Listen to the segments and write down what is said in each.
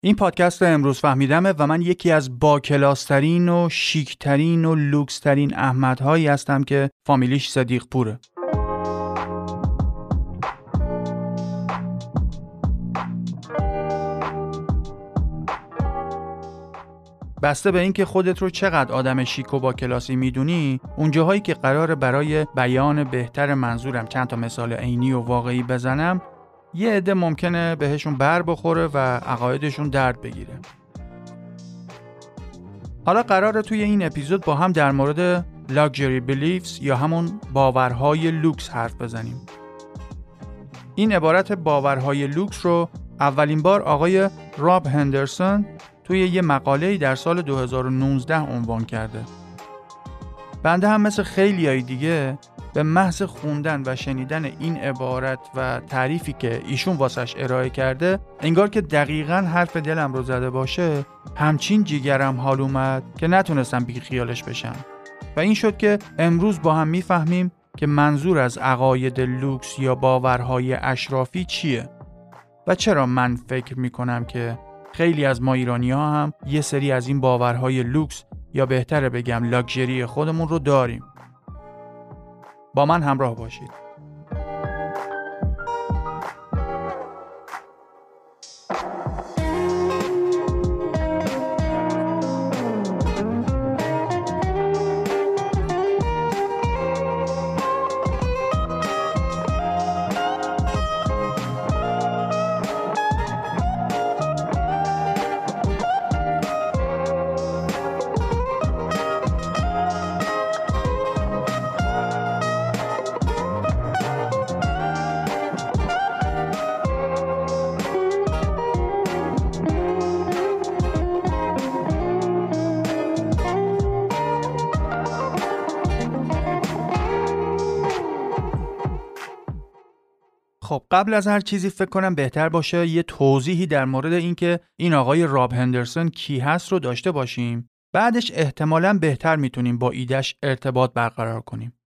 این پادکست امروز فهمیدمه و من یکی از باکلاسترین و شیکترین و لوکسترین احمدهایی هستم که فامیلیش صدیق پوره. بسته به اینکه خودت رو چقدر آدم شیک و با کلاسی می‌دونی اونجاهایی که قرار برای بیان بهتر منظورم چند تا مثال عینی و واقعی بزنم یه عده ممکنه بهشون بر بخوره و عقایدشون درد بگیره حالا قراره توی این اپیزود با هم در مورد Luxury Beliefs یا همون باورهای لوکس حرف بزنیم این عبارت باورهای لوکس رو اولین بار آقای راب هندرسون توی یه مقاله در سال 2019 عنوان کرده. بنده هم مثل خیلی های دیگه به محض خوندن و شنیدن این عبارت و تعریفی که ایشون واسش ارائه کرده انگار که دقیقا حرف دلم رو زده باشه همچین جیگرم حال اومد که نتونستم بی خیالش بشم و این شد که امروز با هم می‌فهمیم که منظور از عقاید لوکس یا باورهای اشرافی چیه و چرا من فکر می‌کنم که خیلی از ما ایرانی ها هم یه سری از این باورهای لوکس یا بهتره بگم لاکچری خودمون رو داریم. با من همراه باشید. قبل از هر چیزی فکر کنم بهتر باشه یه توضیحی در مورد اینکه این آقای راب هندرسون کی هست رو داشته باشیم. بعدش احتمالا بهتر می‌تونیم با ایدش ارتباط برقرار کنیم.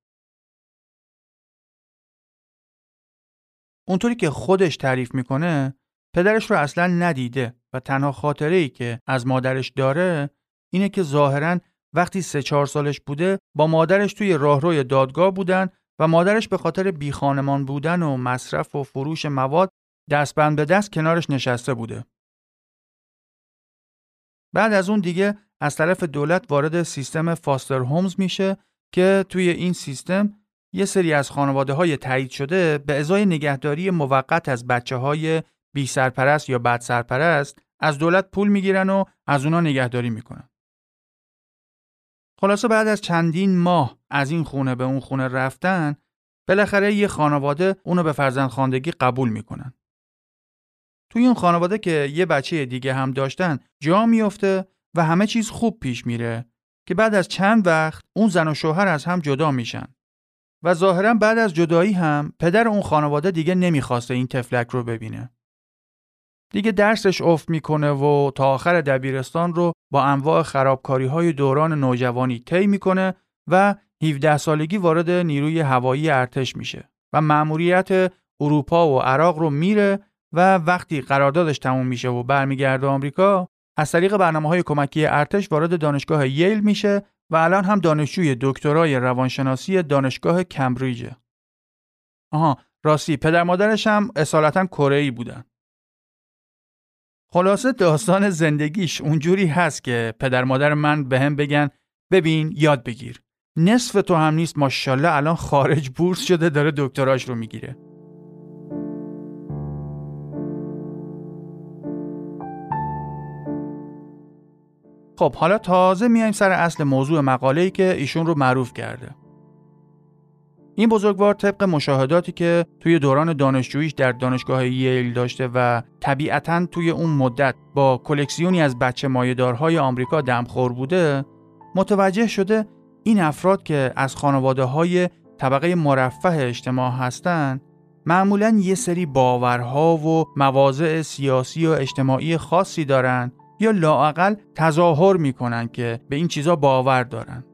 اونطوری که خودش تعریف می‌کنه پدرش رو اصلا ندیده و تنها خاطره ای که از مادرش داره اینه که ظاهرا وقتی سه چهار سالش بوده با مادرش توی راهروی دادگاه بودن و مادرش به خاطر بیخانمان بودن و مصرف و فروش مواد دستبند به دست کنارش نشسته بوده. بعد از اون دیگه از طرف دولت وارد سیستم فاستر هومز میشه که توی این سیستم یه سری از خانواده های تایید شده به ازای نگهداری موقت از بچه های بی سرپرست یا بد سرپرست از دولت پول می‌گیرن و از اونا نگهداری می‌کنن. خلاصه بعد از چندین ماه از این خونه به اون خونه رفتن بالاخره یه خانواده اونو به فرزند خاندگی قبول می‌کنن. توی اون خانواده که یه بچه دیگه هم داشتن جا میفته و همه چیز خوب پیش میره که بعد از چند وقت اون زن و شوهر از هم جدا میشن. و ظاهرا بعد از جدایی هم پدر اون خانواده دیگه نمی‌خواسته این تفلک رو ببینه. دیگه درسش افت می‌کنه و تا آخر دبیرستان رو با انواع خرابکاری های دوران نوجوانی طی می‌کنه و 17 سالگی وارد نیروی هوایی ارتش میشه و مأموریت اروپا و عراق رو میره و وقتی قراردادش تموم میشه و برمیگرده آمریکا از طریق برنامه های کمکی ارتش وارد دانشگاه ییل میشه و الان هم دانشجوی دکترای روانشناسی دانشگاه کمبریجه. آها راستی پدر مادرش هم اصالتا کره بودن. خلاصه داستان زندگیش اونجوری هست که پدر مادر من به هم بگن ببین یاد بگیر. نصف تو هم نیست ماشاءالله الان خارج بورس شده داره دکتراش رو می‌گیره. خب حالا تازه میایم سر اصل موضوع مقاله‌ای که ایشون رو معروف کرده. این بزرگوار طبق مشاهداتی که توی دوران دانشجوییش در دانشگاه ییل داشته و طبیعتا توی اون مدت با کلکسیونی از بچه مایدارهای آمریکا دمخور بوده متوجه شده این افراد که از خانواده های طبقه مرفه اجتماع هستند معمولا یه سری باورها و مواضع سیاسی و اجتماعی خاصی دارن یا لاعقل تظاهر می‌کنن که به این چیزا باور دارن.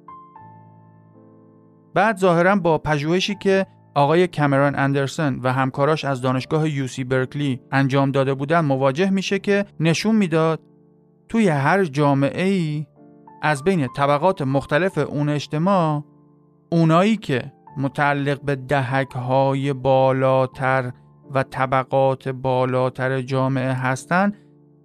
بعد ظاهرا با پژوهشی که آقای کامران اندرسون و همکاراش از دانشگاه یوسی برکلی انجام داده بودن مواجه میشه که نشون می‌داد توی هر جامعه ای از بین طبقات مختلف اون اجتماع اونایی که متعلق به دهک های بالاتر و طبقات بالاتر جامعه هستند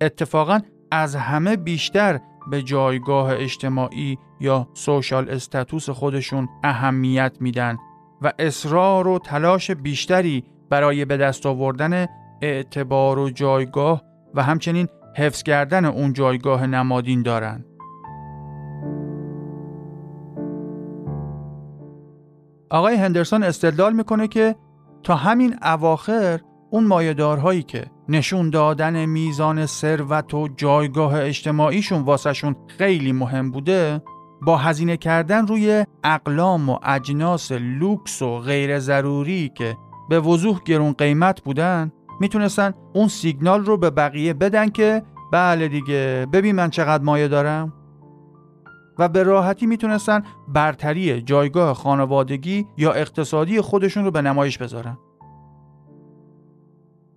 اتفاقا از همه بیشتر به جایگاه اجتماعی یا سوشال استاتوس خودشون اهمیت میدن و اصرار و تلاش بیشتری برای به دست آوردن اعتبار و جایگاه و همچنین حفظ کردن اون جایگاه نمادین دارن. آقای هندرسون استدلال می‌کنه که تا همین اواخر اون مایدارهایی که نشون دادن میزان ثروت و جایگاه اجتماعیشون واسهشون خیلی مهم بوده با هزینه کردن روی اقلام و اجناس لوکس و غیر ضروری که به وضوح گرون قیمت بودن می‌تونستن اون سیگنال رو به بقیه بدن که بله دیگه ببین من چقدر مایه دارم. و به راحتی می‌تونستن برتری جایگاه خانوادگی یا اقتصادی خودشون رو به نمایش بذارن.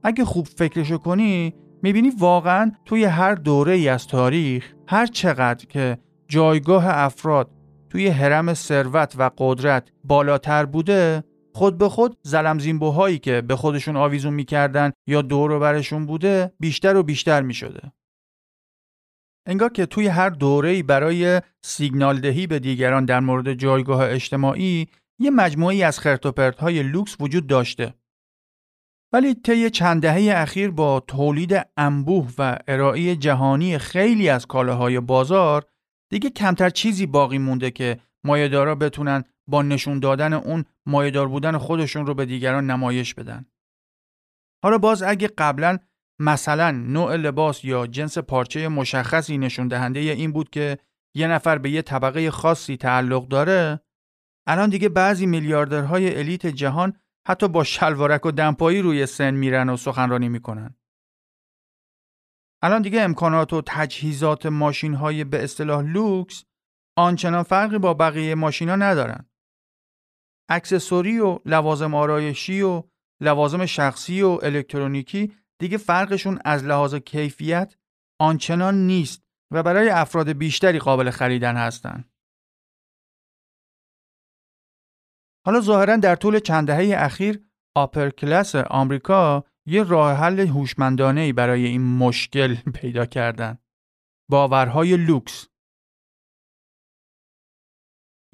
اگه خوب فکرشو کنی می‌بینی واقعا توی هر دوره ای از تاریخ هر چقدر که جایگاه افراد توی حرم ثروت و قدرت بالاتر بوده خود به خود زلم زیمبوهایی که به خودشون آویزون می‌کردن یا دور برشون بوده بیشتر و بیشتر می‌شده. انگار که توی هر دوره‌ای برای سیگنال دهی به دیگران در مورد جایگاه اجتماعی یه مجموعی از خرت های لوکس وجود داشته. ولی طی چند دهه اخیر با تولید انبوه و ارائه جهانی خیلی از کالاهای بازار دیگه کمتر چیزی باقی مونده که مایهدارا بتونن با نشون دادن اون مایهدار بودن خودشون رو به دیگران نمایش بدن. حالا باز اگه قبلا مثلا نوع لباس یا جنس پارچه مشخصی نشون دهنده این بود که یه نفر به یه طبقه خاصی تعلق داره الان دیگه بعضی میلیاردرهای الیت جهان حتی با شلوارک و دمپایی روی سن میرن و سخنرانی می‌کنن. الان دیگه امکانات و تجهیزات ماشین های به اصطلاح لوکس آنچنان فرقی با بقیه ماشینا ندارن. اکسسوری و لوازم آرایشی و لوازم شخصی و الکترونیکی دیگه فرقشون از لحاظ کیفیت آنچنان نیست و برای افراد بیشتری قابل خریدن هستند. حالا ظاهرا در طول چند دهه اخیر upper class آمریکا یه راه حل هوشمندانه برای این مشکل پیدا کردن. باورهای لوکس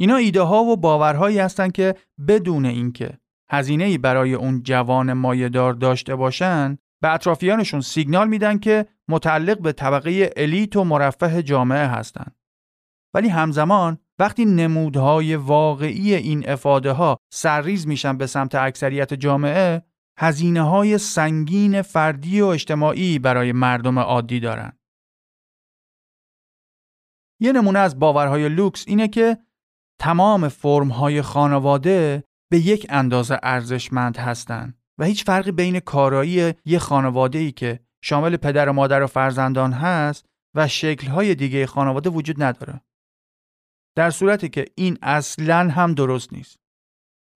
اینا ایده ها و باورهایی هستند که بدون اینکه هزینه برای اون جوان مایهدار داشته باشن به اطرافیانشون سیگنال میدن که متعلق به طبقه الیت و مرفه جامعه هستند. ولی همزمان وقتی نمودهای واقعی این افاده ها سرریز میشن به سمت اکثریت جامعه هزینه های سنگین فردی و اجتماعی برای مردم عادی دارن. یه نمونه از باورهای لوکس اینه که تمام فرمهای خانواده به یک اندازه ارزشمند هستند و هیچ فرقی بین کارایی یه خانواده ای که شامل پدر و مادر و فرزندان هست و شکلهای دیگه خانواده وجود نداره. در صورتی که این اصلا هم درست نیست.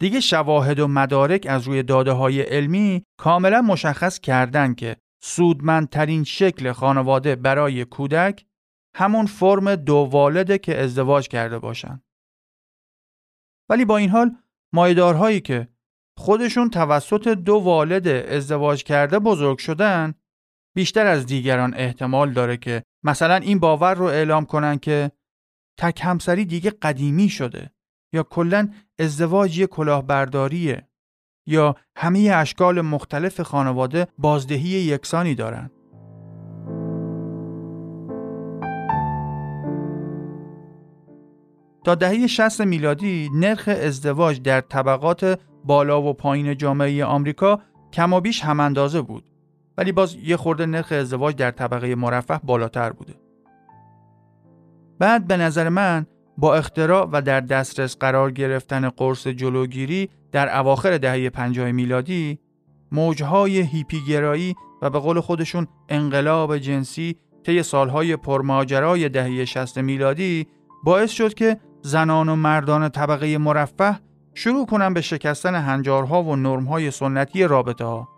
دیگه شواهد و مدارک از روی داده های علمی کاملا مشخص کردن که سودمندترین شکل خانواده برای کودک همون فرم دو والده که ازدواج کرده باشن. ولی با این حال مایدارهایی که خودشون توسط دو والد ازدواج کرده بزرگ شدن بیشتر از دیگران احتمال داره که مثلا این باور رو اعلام کنن که تک همسری دیگه قدیمی شده یا کلا ازدواج یه کلاهبرداریه یا همه اشکال مختلف خانواده بازدهی یکسانی دارن. تا دهه 60 میلادی نرخ ازدواج در طبقات بالا و پایین جامعه آمریکا کم بیش هم اندازه بود ولی باز یه خورده نرخ ازدواج در طبقه مرفه بالاتر بوده. بعد به نظر من با اختراع و در دسترس قرار گرفتن قرص جلوگیری در اواخر دهه 50 میلادی موجهای هیپیگرایی و به قول خودشون انقلاب جنسی طی سالهای پرماجرای دهه 60 میلادی باعث شد که زنان و مردان طبقه مرفه شروع کنن به شکستن هنجارها و نرمهای سنتی رابطه ها.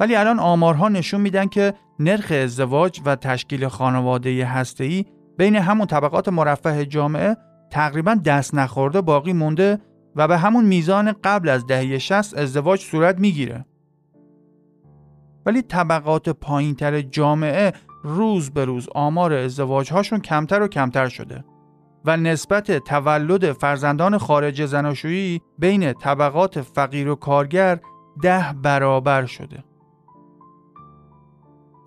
ولی الان آمارها نشون میدن که نرخ ازدواج و تشکیل خانواده هسته‌ای بین همون طبقات مرفه جامعه تقریبا دست نخورده باقی مونده و به همون میزان قبل از دهه 60 ازدواج صورت می‌گیره. ولی طبقات پایینتر جامعه روز به روز آمار ازدواج هاشون کمتر و کمتر شده و نسبت تولد فرزندان خارج زناشویی بین طبقات فقیر و کارگر ده برابر شده.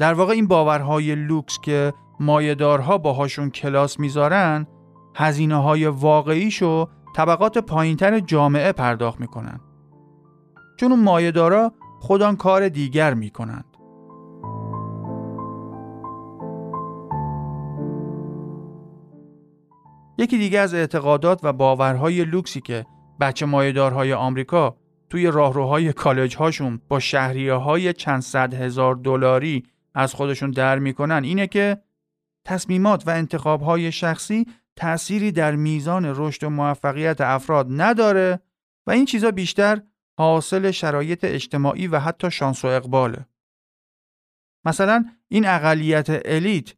در واقع این باورهای لوکس که مایدارها باهاشون کلاس می‌ذارن هزینه های واقعیشو طبقات پایینتر جامعه پرداخت می‌کنن. چون اون مایدارا خودان کار دیگر می‌کنند. یکی دیگه از اعتقادات و باورهای لوکسی که بچه مایدارهای آمریکا توی راهروهای کالج هاشون با شهریه های چند صد هزار دلاری از خودشون در می‌کنن اینه که تصمیمات و انتخاب های شخصی تأثیری در میزان رشد و موفقیت افراد نداره و این چیزا بیشتر حاصل شرایط اجتماعی و حتی شانس و اقباله. مثلا این اقلیت الیت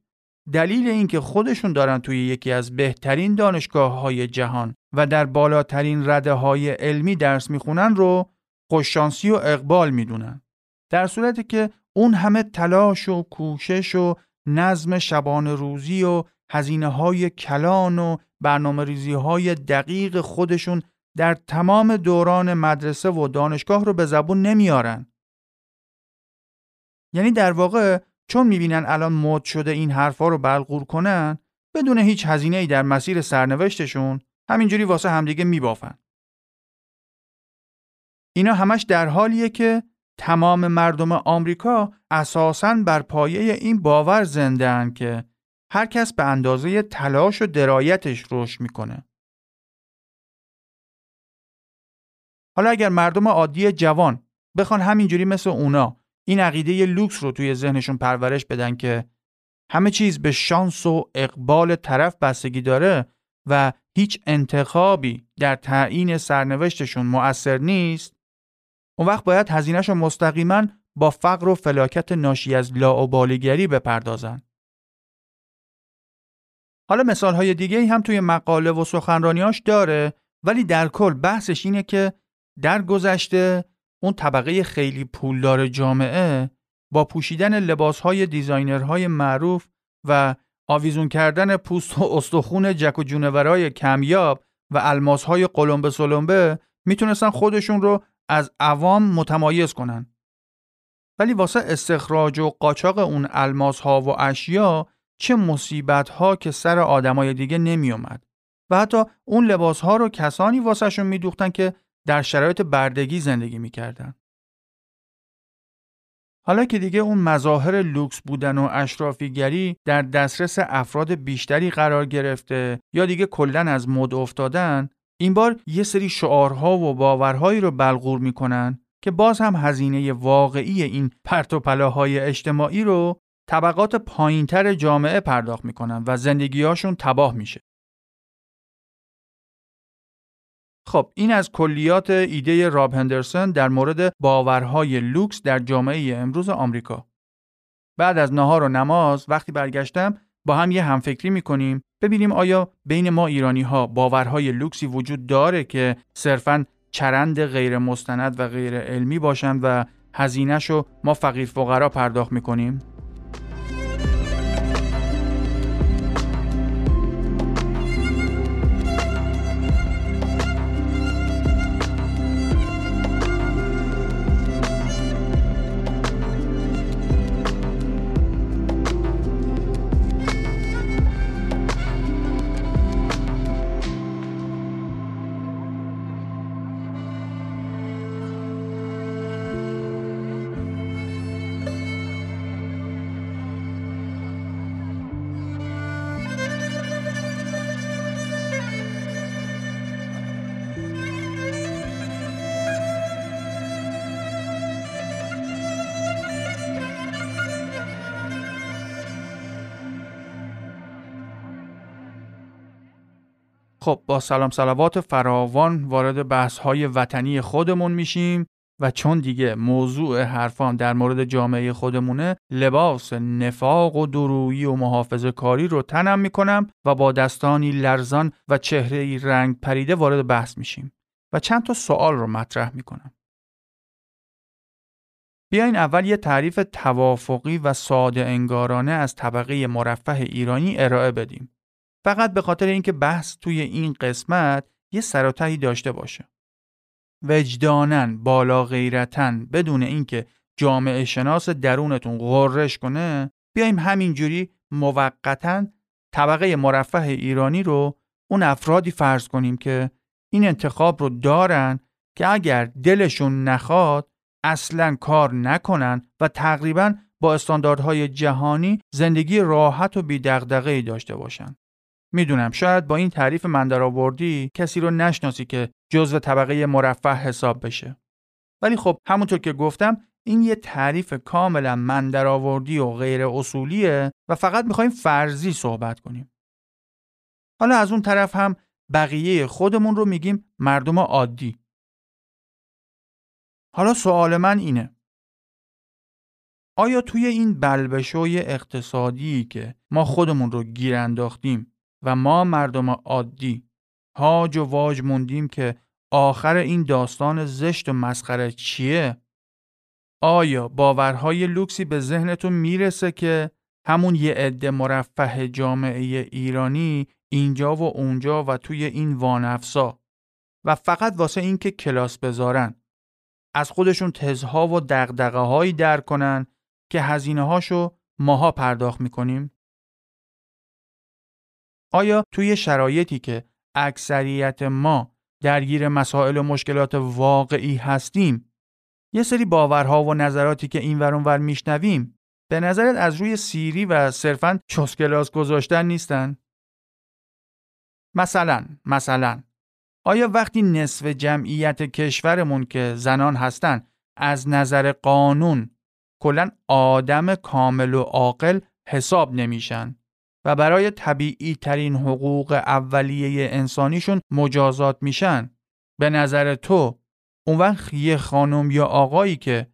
دلیل اینکه خودشون دارن توی یکی از بهترین دانشگاه های جهان و در بالاترین رده های علمی درس می‌خونن رو خوششانسی و اقبال می‌دونن. در صورتی که اون همه تلاش و کوشش و نظم شبان روزی و هزینه های کلان و برنامه ریزی های دقیق خودشون در تمام دوران مدرسه و دانشگاه رو به زبون نمیارن. یعنی در واقع چون می‌بینن الان مد شده این حرفا رو بلغور کنن بدون هیچ هزینه ای در مسیر سرنوشتشون همینجوری واسه همدیگه میبافن. اینا همش در حالیه که تمام مردم آمریکا اساساً بر پایه این باور زنده که هر کس به اندازه تلاش و درایتش رشد می‌کنه. حالا اگر مردم عادی جوان بخوان همینجوری مثل اونا این عقیده لوکس رو توی ذهنشون پرورش بدن که همه چیز به شانس و اقبال طرف بستگی داره و هیچ انتخابی در تعیین سرنوشتشون مؤثر نیست اون وقت باید هزینهش رو مستقیما با فقر و فلاکت ناشی از لاعبالیگری بپردازن. حالا مثال های دیگه هم توی مقاله و سخنرانیاش داره ولی در کل بحثش اینه که در گذشته اون طبقه خیلی پولدار جامعه با پوشیدن لباس های دیزاینرهای معروف و آویزون کردن پوست و استخون جک و جونورای کمیاب و الماس های قلمبه سلمبه می‌تونستن خودشون رو از عوام متمایز کنن. ولی واسه استخراج و قاچاق اون الماس ها و اشیا چه مصیبت ها که سر آدمای دیگه نمی اومد. و حتی اون لباس ها رو کسانی واسهشون میدوختن که در شرایط بردگی زندگی می‌کردن. حالا که دیگه اون مظاهر لوکس بودن و اشرافیگری در دسترس افراد بیشتری قرار گرفته یا دیگه کلا از مد افتادن این بار یه سری شعارها و باورهایی رو بلغور می‌کنن که باز هم هزینه واقعی این پرت و پلاهای اجتماعی رو طبقات پایینتر جامعه پرداخت می‌کنن و زندگیهاشون تباه میشه. خب این از کلیات ایده راب هندرسون در مورد باورهای لوکس در جامعه امروز آمریکا. بعد از نهار و نماز وقتی برگشتم با هم یه همفکری می‌کنیم ببینیم آیا بین ما ایرانی ها باورهای لوکسی وجود داره که صرفا چرند غیر مستند و غیر علمی باشند و هزینهشو ما فقیر فقرا پرداخت می‌کنیم؟ خب با سلام سلوات فراوان وارد بحث های وطنی خودمون میشیم و چون دیگه موضوع حرفان در مورد جامعه خودمونه لباس نفاق و درویی و محافظه کاری رو تنم می‌کنم و با دستانی لرزان و چهره رنگ پریده وارد بحث میشیم و چند تا سوال رو مطرح می‌کنم. بیاین اول یه تعریف توافقی و ساده انگارانه از طبقه مرفه ایرانی ارائه بدیم. فقط به خاطر اینکه بحث توی این قسمت یه سر داشته باشه. وجدانن بالا غیرتن بدون اینکه جامعه شناس درونتون غرش کنه بیایم همینجوری موقتا طبقه مرفه ایرانی رو اون افرادی فرض کنیم که این انتخاب رو دارن که اگر دلشون نخواد اصلا کار نکنن و تقریبا با استانداردهای جهانی زندگی راحت و بیدغدغه‌ای داشته باشن. می‌دونم شاید با این تعریف من آوردی کسی رو نشناسی که جزو طبقه مرفه حساب بشه. ولی خب همونطور که گفتم این یه تعریف کاملا من آوردی و غیر اصولیه و فقط می‌خوایم فرضی صحبت کنیم. حالا از اون طرف هم بقیه خودمون رو میگیم مردم عادی. حالا سوال من اینه. آیا توی این بلبشوی اقتصادی که ما خودمون رو گیر انداختیم و ما مردم عادی هاج و واج موندیم که آخر این داستان زشت و مسخره چیه؟ آیا باورهای لوکسی به ذهنتون می‌رسه که همون یه عده مرفه جامعه ایرانی اینجا و اونجا و توی این وانفسا و فقط واسه اینکه کلاس بذارن از خودشون تزها و دقدقه هایی در کنن که هزینه هاشو ماها پرداخت می‌کنیم؟ آیا توی شرایطی که اکثریت ما درگیر مسائل و مشکلات واقعی هستیم یه سری باورها و نظراتی که این ور میشنویم به نظرت از روی سیری و صرفا چسکلاس گذاشتن نیستن؟ مثلا مثلا آیا وقتی نصف جمعیت کشورمون که زنان هستن از نظر قانون کلا آدم کامل و عاقل حساب نمیشن و برای طبیعی ترین حقوق اولیه انسانیشون مجازات میشن. به نظر تو اون وقت یه خانم یا آقایی که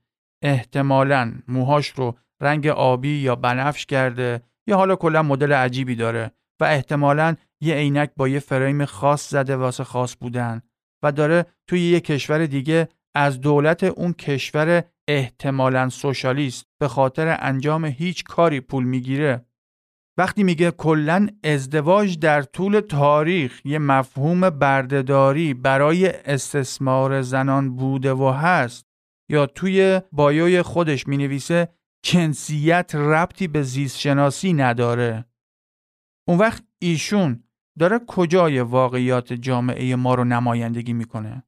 احتمالا موهاش رو رنگ آبی یا بنفش کرده یا حالا کلا مدل عجیبی داره و احتمالا یه عینک با یه فریم خاص زده واسه خاص بودن و داره توی یه کشور دیگه از دولت اون کشور احتمالا سوشالیست به خاطر انجام هیچ کاری پول می‌گیره. وقتی میگه کلا ازدواج در طول تاریخ یه مفهوم بردهداری برای استثمار زنان بوده و هست یا توی بایوی خودش می‌نویسه جنسیت ربطی به زیست شناسی نداره. اون وقت ایشون داره کجای واقعیات جامعه ما رو نمایندگی می‌کنه؟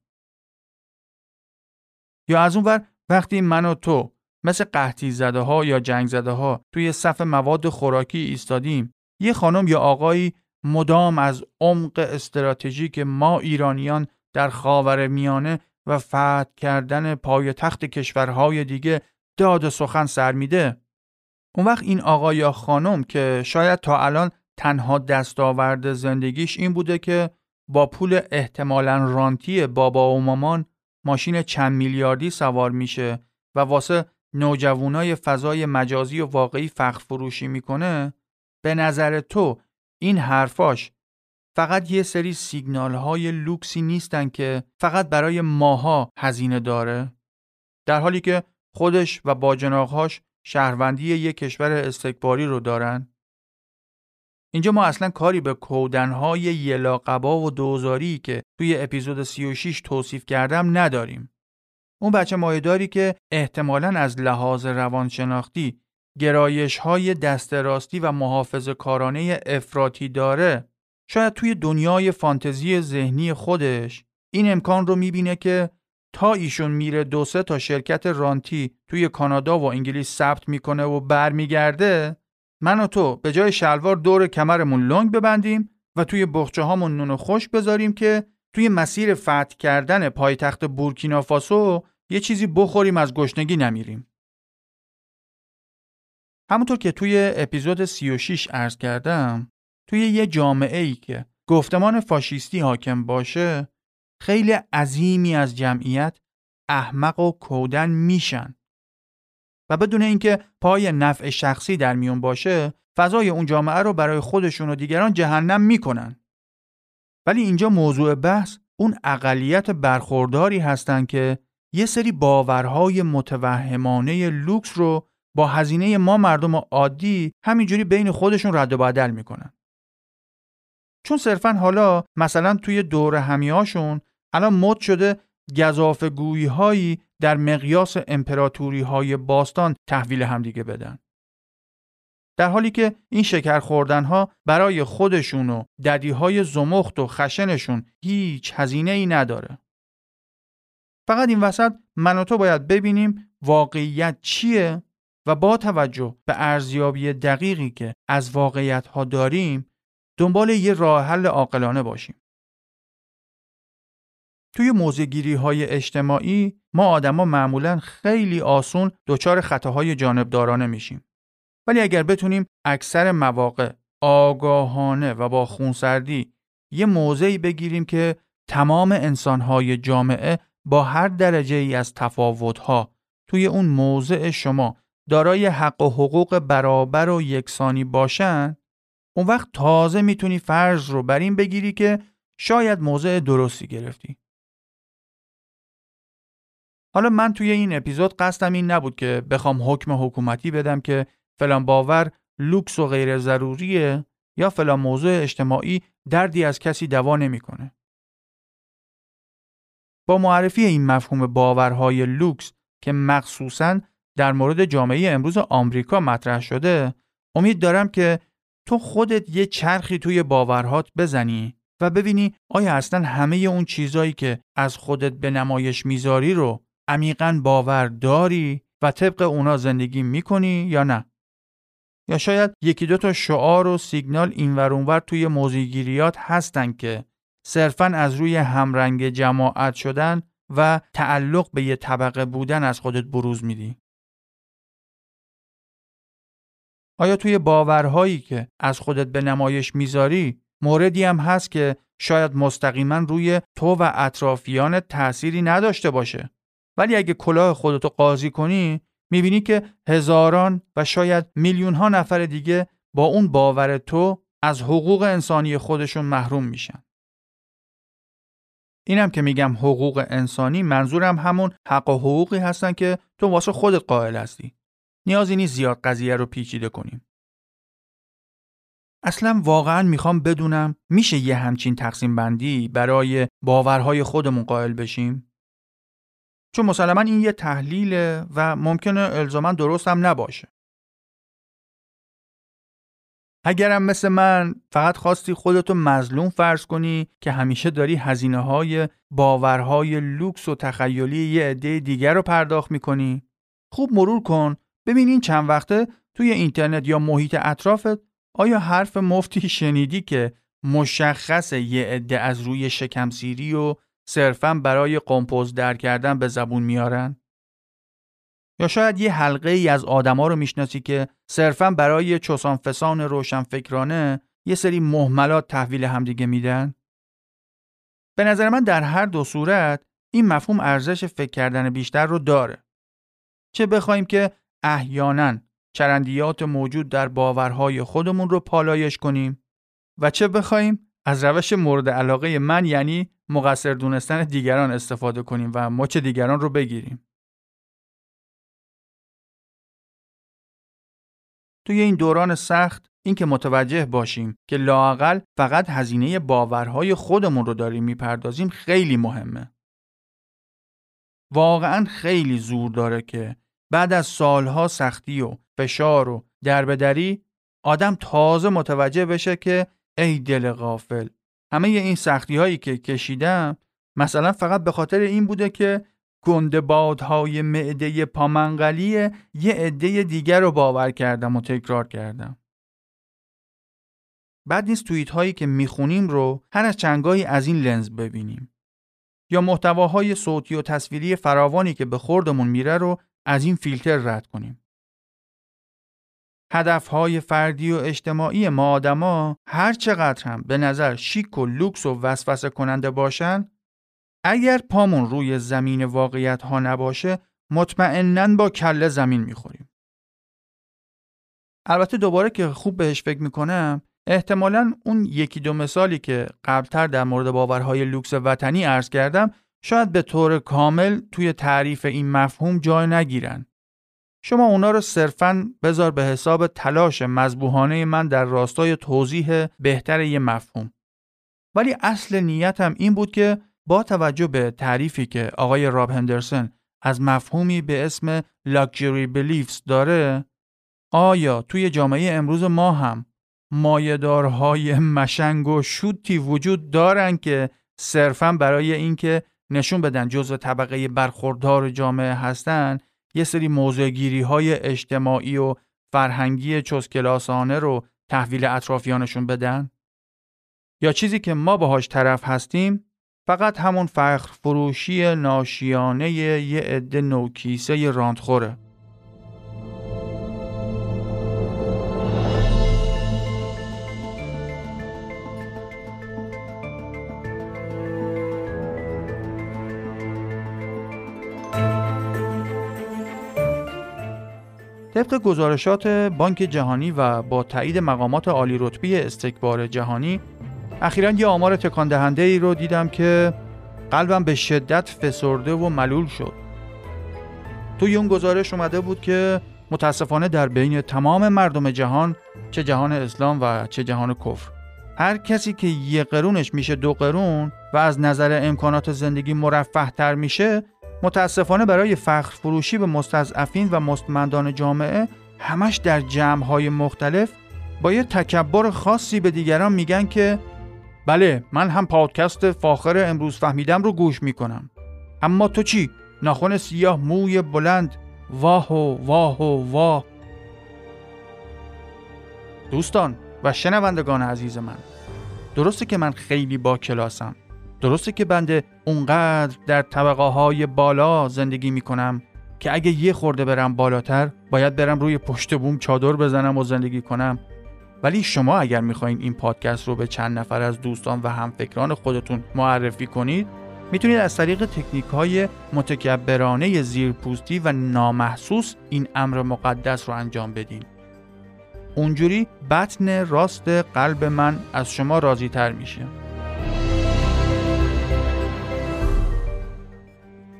یا از اون ور وقتی من و تو مثل قحطی زده ها یا جنگ زده ها توی صف مواد خوراکی ایستادیم. یه خانم یا آقایی مدام از عمق استراتژیک ما ایرانیان در خاور میانه و فتح کردن پای تخت کشورهای دیگه داد و سخن سر میده. اون وقت این آقا یا خانم که شاید تا الان تنها دستاورد زندگیش این بوده که با پول احتمالا رانتی بابا و مامان ماشین چند میلیاردی سوار میشه و واسه نوجوانای فضای مجازی و واقعی فخر فروشی می‌کنه به نظر تو این حرفاش فقط یه سری سیگنال های لوکسی نیستن که فقط برای ماها هزینه داره؟ در حالی که خودش و باجناقهاش شهروندی یک کشور استکباری رو دارن؟ اینجا ما اصلا کاری به کودنهای یلاقبا و دوزاری که توی اپیزود 36 توصیف کردم نداریم. اون بچه مایداری که احتمالا از لحاظ روانشناختی گرایش های دست و محافظ کارانه افراطی داره شاید توی دنیای فانتزی ذهنی خودش این امکان رو می‌بینه که تا ایشون میره دو سه تا شرکت رانتی توی کانادا و انگلیس ثبت می‌کنه و برمیگرده من و تو به جای شلوار دور کمرمون لنگ ببندیم و توی بخچه هامون نون خوش بذاریم که توی مسیر فتح کردن پایتخت بورکینافاسو یه چیزی بخوریم از گشنگی نمیریم. همونطور که توی اپیزود 36 عرض کردم توی یه جامعه ای که گفتمان فاشیستی حاکم باشه خیلی عظیمی از جمعیت احمق و کودن میشن و بدون اینکه پای نفع شخصی در میون باشه فضای اون جامعه رو برای خودشون و دیگران جهنم می‌کنن ولی اینجا موضوع بحث اون اقلیت برخورداری هستند که یه سری باورهای متوهمانه لوکس رو با هزینه ما مردم عادی همینجوری بین خودشون رد و بدل می‌کنن. چون صرفا حالا مثلا توی دور همیاشون الان مد شده گذاف هایی در مقیاس امپراتوری های باستان تحویل همدیگه بدن. در حالی که این شکر خوردن ها برای خودشون و ددی های زمخت و خشنشون هیچ هزینه ای نداره. فقط این وسط من و تو باید ببینیم واقعیت چیه و با توجه به ارزیابی دقیقی که از واقعیت ها داریم دنبال یه راه حل عاقلانه باشیم. توی موزگیری های اجتماعی ما آدما معمولا خیلی آسون دچار خطاهای جانبدارانه میشیم. ولی اگر بتونیم اکثر مواقع آگاهانه و با خونسردی یه موضعی بگیریم که تمام انسانهای جامعه با هر درجه ای از تفاوتها توی اون موضع شما دارای حق و حقوق برابر و یکسانی باشن اون وقت تازه می‌تونی فرض رو بر این بگیری که شاید موضع درستی گرفتی. حالا من توی این اپیزود قصدم این نبود که بخوام حکم حکومتی بدم که فلان باور لوکس و غیر ضروریه یا فلان موضوع اجتماعی دردی از کسی دوا نمی‌کنه. با معرفی این مفهوم باورهای لوکس که مخصوصاً در مورد جامعه امروز آمریکا مطرح شده امید دارم که تو خودت یه چرخی توی باورهات بزنی و ببینی آیا اصلا همه اون چیزایی که از خودت به نمایش می‌ذاری رو عمیقا باور داری و طبق اونا زندگی می‌کنی یا نه؟ یا شاید یکی دو تا شعار و سیگنال اینور اونور توی موزیگیریات هستن که صرفا از روی همرنگ جماعت شدن و تعلق به یه طبقه بودن از خودت بروز میدی. آیا توی باورهایی که از خودت به نمایش می‌ذاری موردی هم هست که شاید مستقیما روی تو و اطرافیان تأثیری نداشته باشه ولی اگه کلاه خودتو قاضی کنی می‌بینی که هزاران و شاید میلیون ها نفر دیگه با اون باور تو از حقوق انسانی خودشون محروم میشن. اینم که میگم حقوق انسانی منظورم همون حق و حقوقی هستن که تو واسه خودت قائل هستی. نیازی نیست زیاد قضیه رو پیچیده کنیم. اصلا واقعا می‌خوام بدونم میشه یه همچین تقسیم بندی برای باورهای خودمون قائل بشیم؟ چون مسلما این یه تحلیله و ممکنه الزاما درست هم نباشه. اگرم مثل من فقط خواستی خودتو مظلوم فرض کنی که همیشه داری هزینه های باورهای لوکس و تخیلی یه عده دیگر رو پرداخت می‌کنی خوب مرور کن ببین این چند وقته توی اینترنت یا محیط اطرافت آیا حرف مفتی شنیدی که مشخص یه عده از روی شکمسیری و صرفا برای قمپوز در کردن به زبون میارن؟ یا شاید یه حلقه ای از آدما رو می‌شناسی که صرفا برای چوسان فسان روشنفکرانه یه سری محملات تحویل همدیگه میدن؟ به نظر من در هر دو صورت این مفهوم ارزش فکر کردن بیشتر رو داره. چه بخوایم که احیانا چرندیات موجود در باورهای خودمون رو پالایش کنیم و چه بخوایم از روش مورد علاقه من یعنی مقصر دونستن دیگران استفاده کنیم و مچ دیگران رو بگیریم. توی این دوران سخت اینکه متوجه باشیم که لاقل فقط هزینه باورهای خودمون رو داریم می‌پردازیم خیلی مهمه. واقعا خیلی زور داره که بعد از سالها سختی و فشار و دربدری آدم تازه متوجه بشه که ای دل غافل همه این سختی هایی که کشیدم مثلا فقط به خاطر این بوده که گندبادهای معده پامنقلی یه عده دیگر رو باور کردم و تکرار کردم. بعد نیست توییت هایی که می‌خونیم رو هر از چنگاهی از این لنز ببینیم. یا محتواهای صوتی و تصویری فراوانی که به خوردمون میره رو از این فیلتر رد کنیم. هدفهای فردی و اجتماعی ما آدما هر چقدر هم به نظر شیک و لوکس و وسوسه کننده باشن اگر پامون روی زمین واقعیت ها نباشه مطمئنا با کله زمین می‌خوریم. البته دوباره که خوب بهش فکر می‌کنم احتمالا اون یکی دو مثالی که قبلتر در مورد باورهای لوکس وطنی عرض کردم شاید به طور کامل توی تعریف این مفهوم جای نگیرن. شما اونا رو صرفاً بذار به حساب تلاش مذبوحانه من در راستای توضیح بهتر یه مفهوم. ولی اصل نیتم این بود که با توجه به تعریفی که آقای راب هندرسون از مفهومی به اسم Luxury Beliefs داره آیا توی جامعه امروز ما هم مایدارهای مشنگ و شوتی وجود دارن که صرفا برای اینکه نشون بدن جزو طبقه برخوردار جامعه هستن یه سری موضوعگیری های اجتماعی و فرهنگی چسکلاسانه رو تحویل اطرافیانشون بدن؟ یا چیزی که ما باهاش طرف هستیم فقط همون فخر فروشی ناشیانه یه عده نوکیسه راندخوره. طبق گزارشات بانک جهانی و با تایید مقامات عالی رتبی استکبار جهانی اخیرا یه آمار تکان دهنده ای رو دیدم که قلبم به شدت فسرده و ملول شد. توی اون گزارش اومده بود که متاسفانه در بین تمام مردم جهان چه جهان اسلام و چه جهان کفر هر کسی که یه قرونش میشه دو قرون و از نظر امکانات زندگی مرفه تر میشه متاسفانه برای فخر فروشی به مستضعفین و مستمندان جامعه همش در جمعهای مختلف با یه تکبر خاصی به دیگران میگن که بله من هم پادکست فاخر امروز فهمیدم رو گوش می‌کنم. اما تو چی؟ ناخن سیاه موی بلند. واه و واه و واه. دوستان و شنوندگان عزیز من درسته که من خیلی با کلاسم. درسته که بنده اونقدر در طبقه های بالا زندگی می‌کنم که اگه یه خورده برم بالاتر باید برم روی پشت بوم چادر بزنم و زندگی کنم. ولی شما اگر می‌خواین این پادکست رو به چند نفر از دوستان و همفکران خودتون معرفی کنید می‌تونید از طریق تکنیک های متکبرانه زیرپوستی و نامحسوس این امر مقدس رو انجام بدین. اونجوری بطن راست قلب من از شما راضی تر میشه.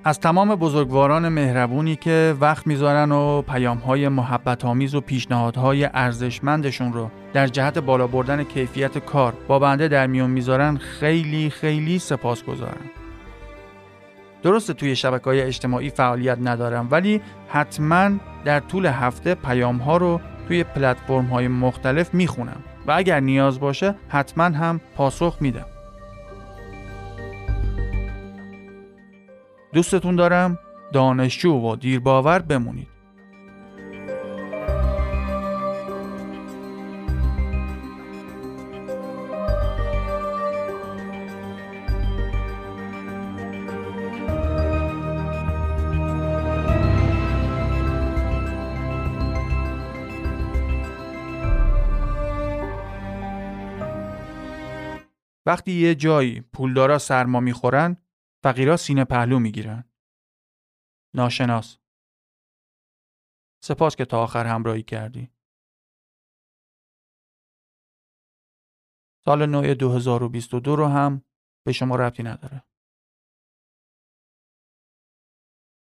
از تمام بزرگواران مهربونی که وقت می‌ذارن و پیامهای محبت آمیز و پیشنهادهای ارزشمندشون رو در جهت بالا بردن کیفیت کار با بنده در میون می‌ذارن خیلی خیلی سپاس گذارم. درسته توی شبکه های اجتماعی فعالیت ندارم ولی حتما در طول هفته پیام ها رو توی پلتفرم های مختلف می‌خونم و اگر نیاز باشه حتما هم پاسخ میدم. دوستتون دارم. دانشجو و دیرباور بمونید. وقتی یه جایی پولدارا سرما می‌خورن فقیرا سینه پهلو می‌گیرن. ناشناس سپاس که تا آخر همراهی کردی. سال نو 2022 رو هم به شما ربطی نداره.